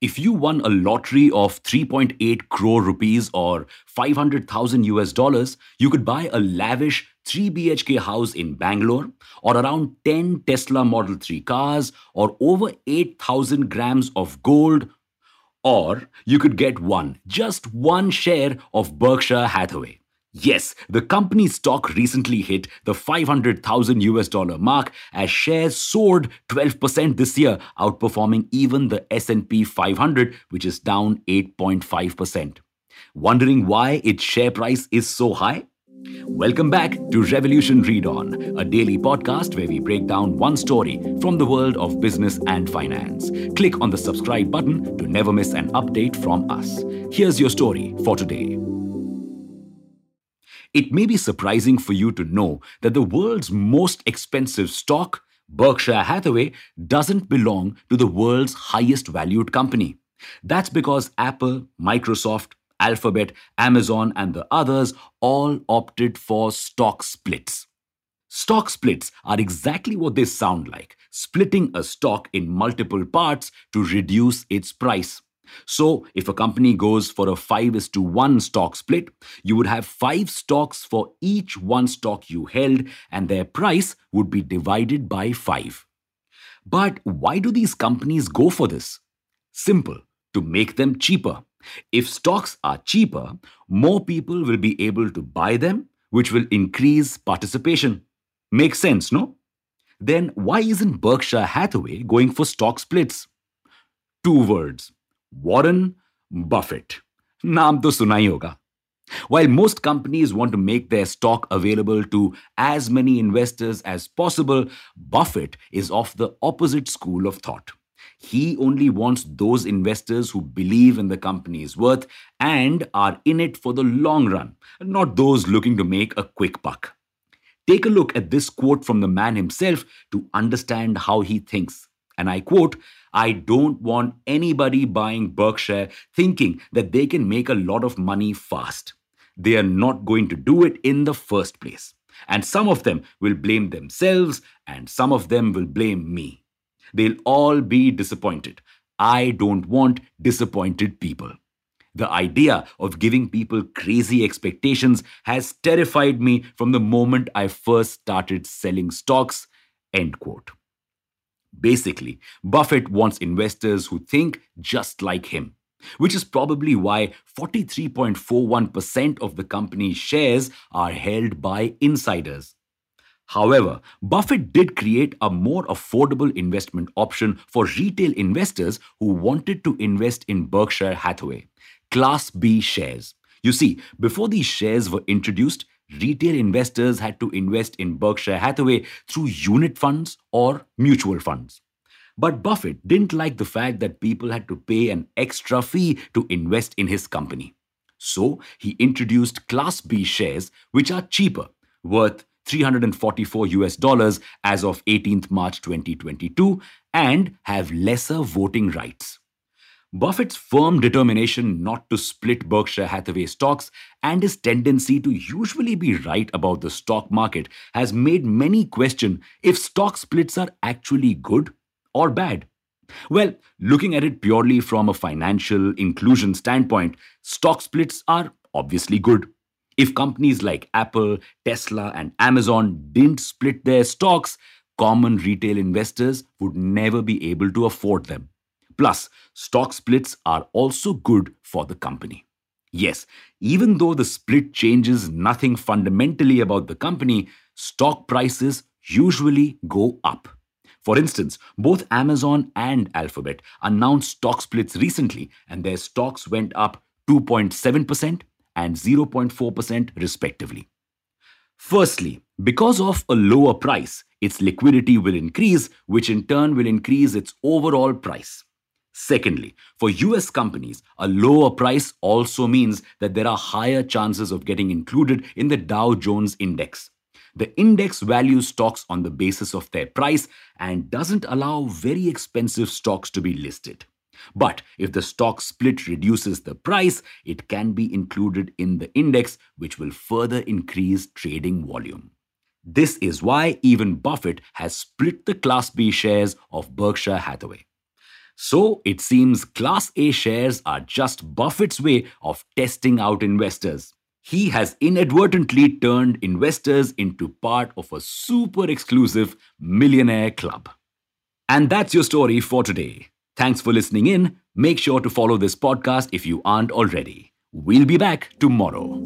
If you won a lottery of 3.8 crore rupees or 500,000 US dollars, you could buy a lavish 3 BHK house in Bangalore, or around 10 Tesla Model 3 cars, or over 8,000 grams of gold, or you could get one, just one share of Berkshire Hathaway. Yes, the company's stock recently hit the 500,000 US dollar mark as shares soared 12% this year, outperforming even the S&P 500 which is down 8.5%. Wondering why its share price is so high? Welcome back to Revolution Read On, a daily podcast where we break down one story from the world of business and finance. Click on the subscribe button to never miss an update from us. Here's your story for today. It may be surprising for you to know that the world's most expensive stock, Berkshire Hathaway, doesn't belong to the world's highest valued company. That's because Apple, Microsoft, Alphabet, Amazon, and the others all opted for stock splits. Stock splits are exactly what they sound like splitting a stock in multiple parts to reduce its price. So, if a company goes for a 5 is to 1 stock split, you would have 5 stocks for each one stock you held, and their price would be divided by 5. But why do these companies go for this? Simple to make them cheaper. If stocks are cheaper, more people will be able to buy them, which will increase participation. Makes sense, no? Then why isn't Berkshire Hathaway going for stock splits? Two words Warren Buffett. Naam to sunai hoga. While most companies want to make their stock available to as many investors as possible, Buffett is of the opposite school of thought. He only wants those investors who believe in the company's worth and are in it for the long run, not those looking to make a quick buck. Take a look at this quote from the man himself to understand how he thinks. And I quote, I don't want anybody buying Berkshire thinking that they can make a lot of money fast. They are not going to do it in the first place. And some of them will blame themselves, and some of them will blame me. They'll all be disappointed. I don't want disappointed people. The idea of giving people crazy expectations has terrified me from the moment I first started selling stocks. End quote. Basically, Buffett wants investors who think just like him, which is probably why 43.41% of the company's shares are held by insiders. However, Buffett did create a more affordable investment option for retail investors who wanted to invest in Berkshire Hathaway, Class B shares. You see, before these shares were introduced, retail investors had to invest in Berkshire Hathaway through unit funds or mutual funds. But Buffett didn't like the fact that people had to pay an extra fee to invest in his company. So he introduced Class B shares, which are cheaper, worth 344 US dollars as of 18th March 2022, and have lesser voting rights. Buffett's firm determination not to split Berkshire Hathaway stocks and his tendency to usually be right about the stock market has made many question if stock splits are actually good or bad. Well, looking at it purely from a financial inclusion standpoint, stock splits are obviously good. If companies like Apple, Tesla, and Amazon didn't split their stocks, common retail investors would never be able to afford them. Plus, stock splits are also good for the company. Yes, even though the split changes nothing fundamentally about the company, stock prices usually go up. For instance, both Amazon and Alphabet announced stock splits recently, and their stocks went up 2.7% and 0.4% respectively. Firstly, because of a lower price, its liquidity will increase, which in turn will increase its overall price. Secondly, for US companies, a lower price also means that there are higher chances of getting included in the Dow Jones Index. The index values stocks on the basis of their price and doesn't allow very expensive stocks to be listed. But if the stock split reduces the price, it can be included in the index, which will further increase trading volume. This is why even Buffett has split the Class B shares of Berkshire Hathaway. So it seems Class A shares are just Buffett's way of testing out investors. He has inadvertently turned investors into part of a super exclusive millionaire club. And that's your story for today. Thanks for listening in. Make sure to follow this podcast if you aren't already. We'll be back tomorrow.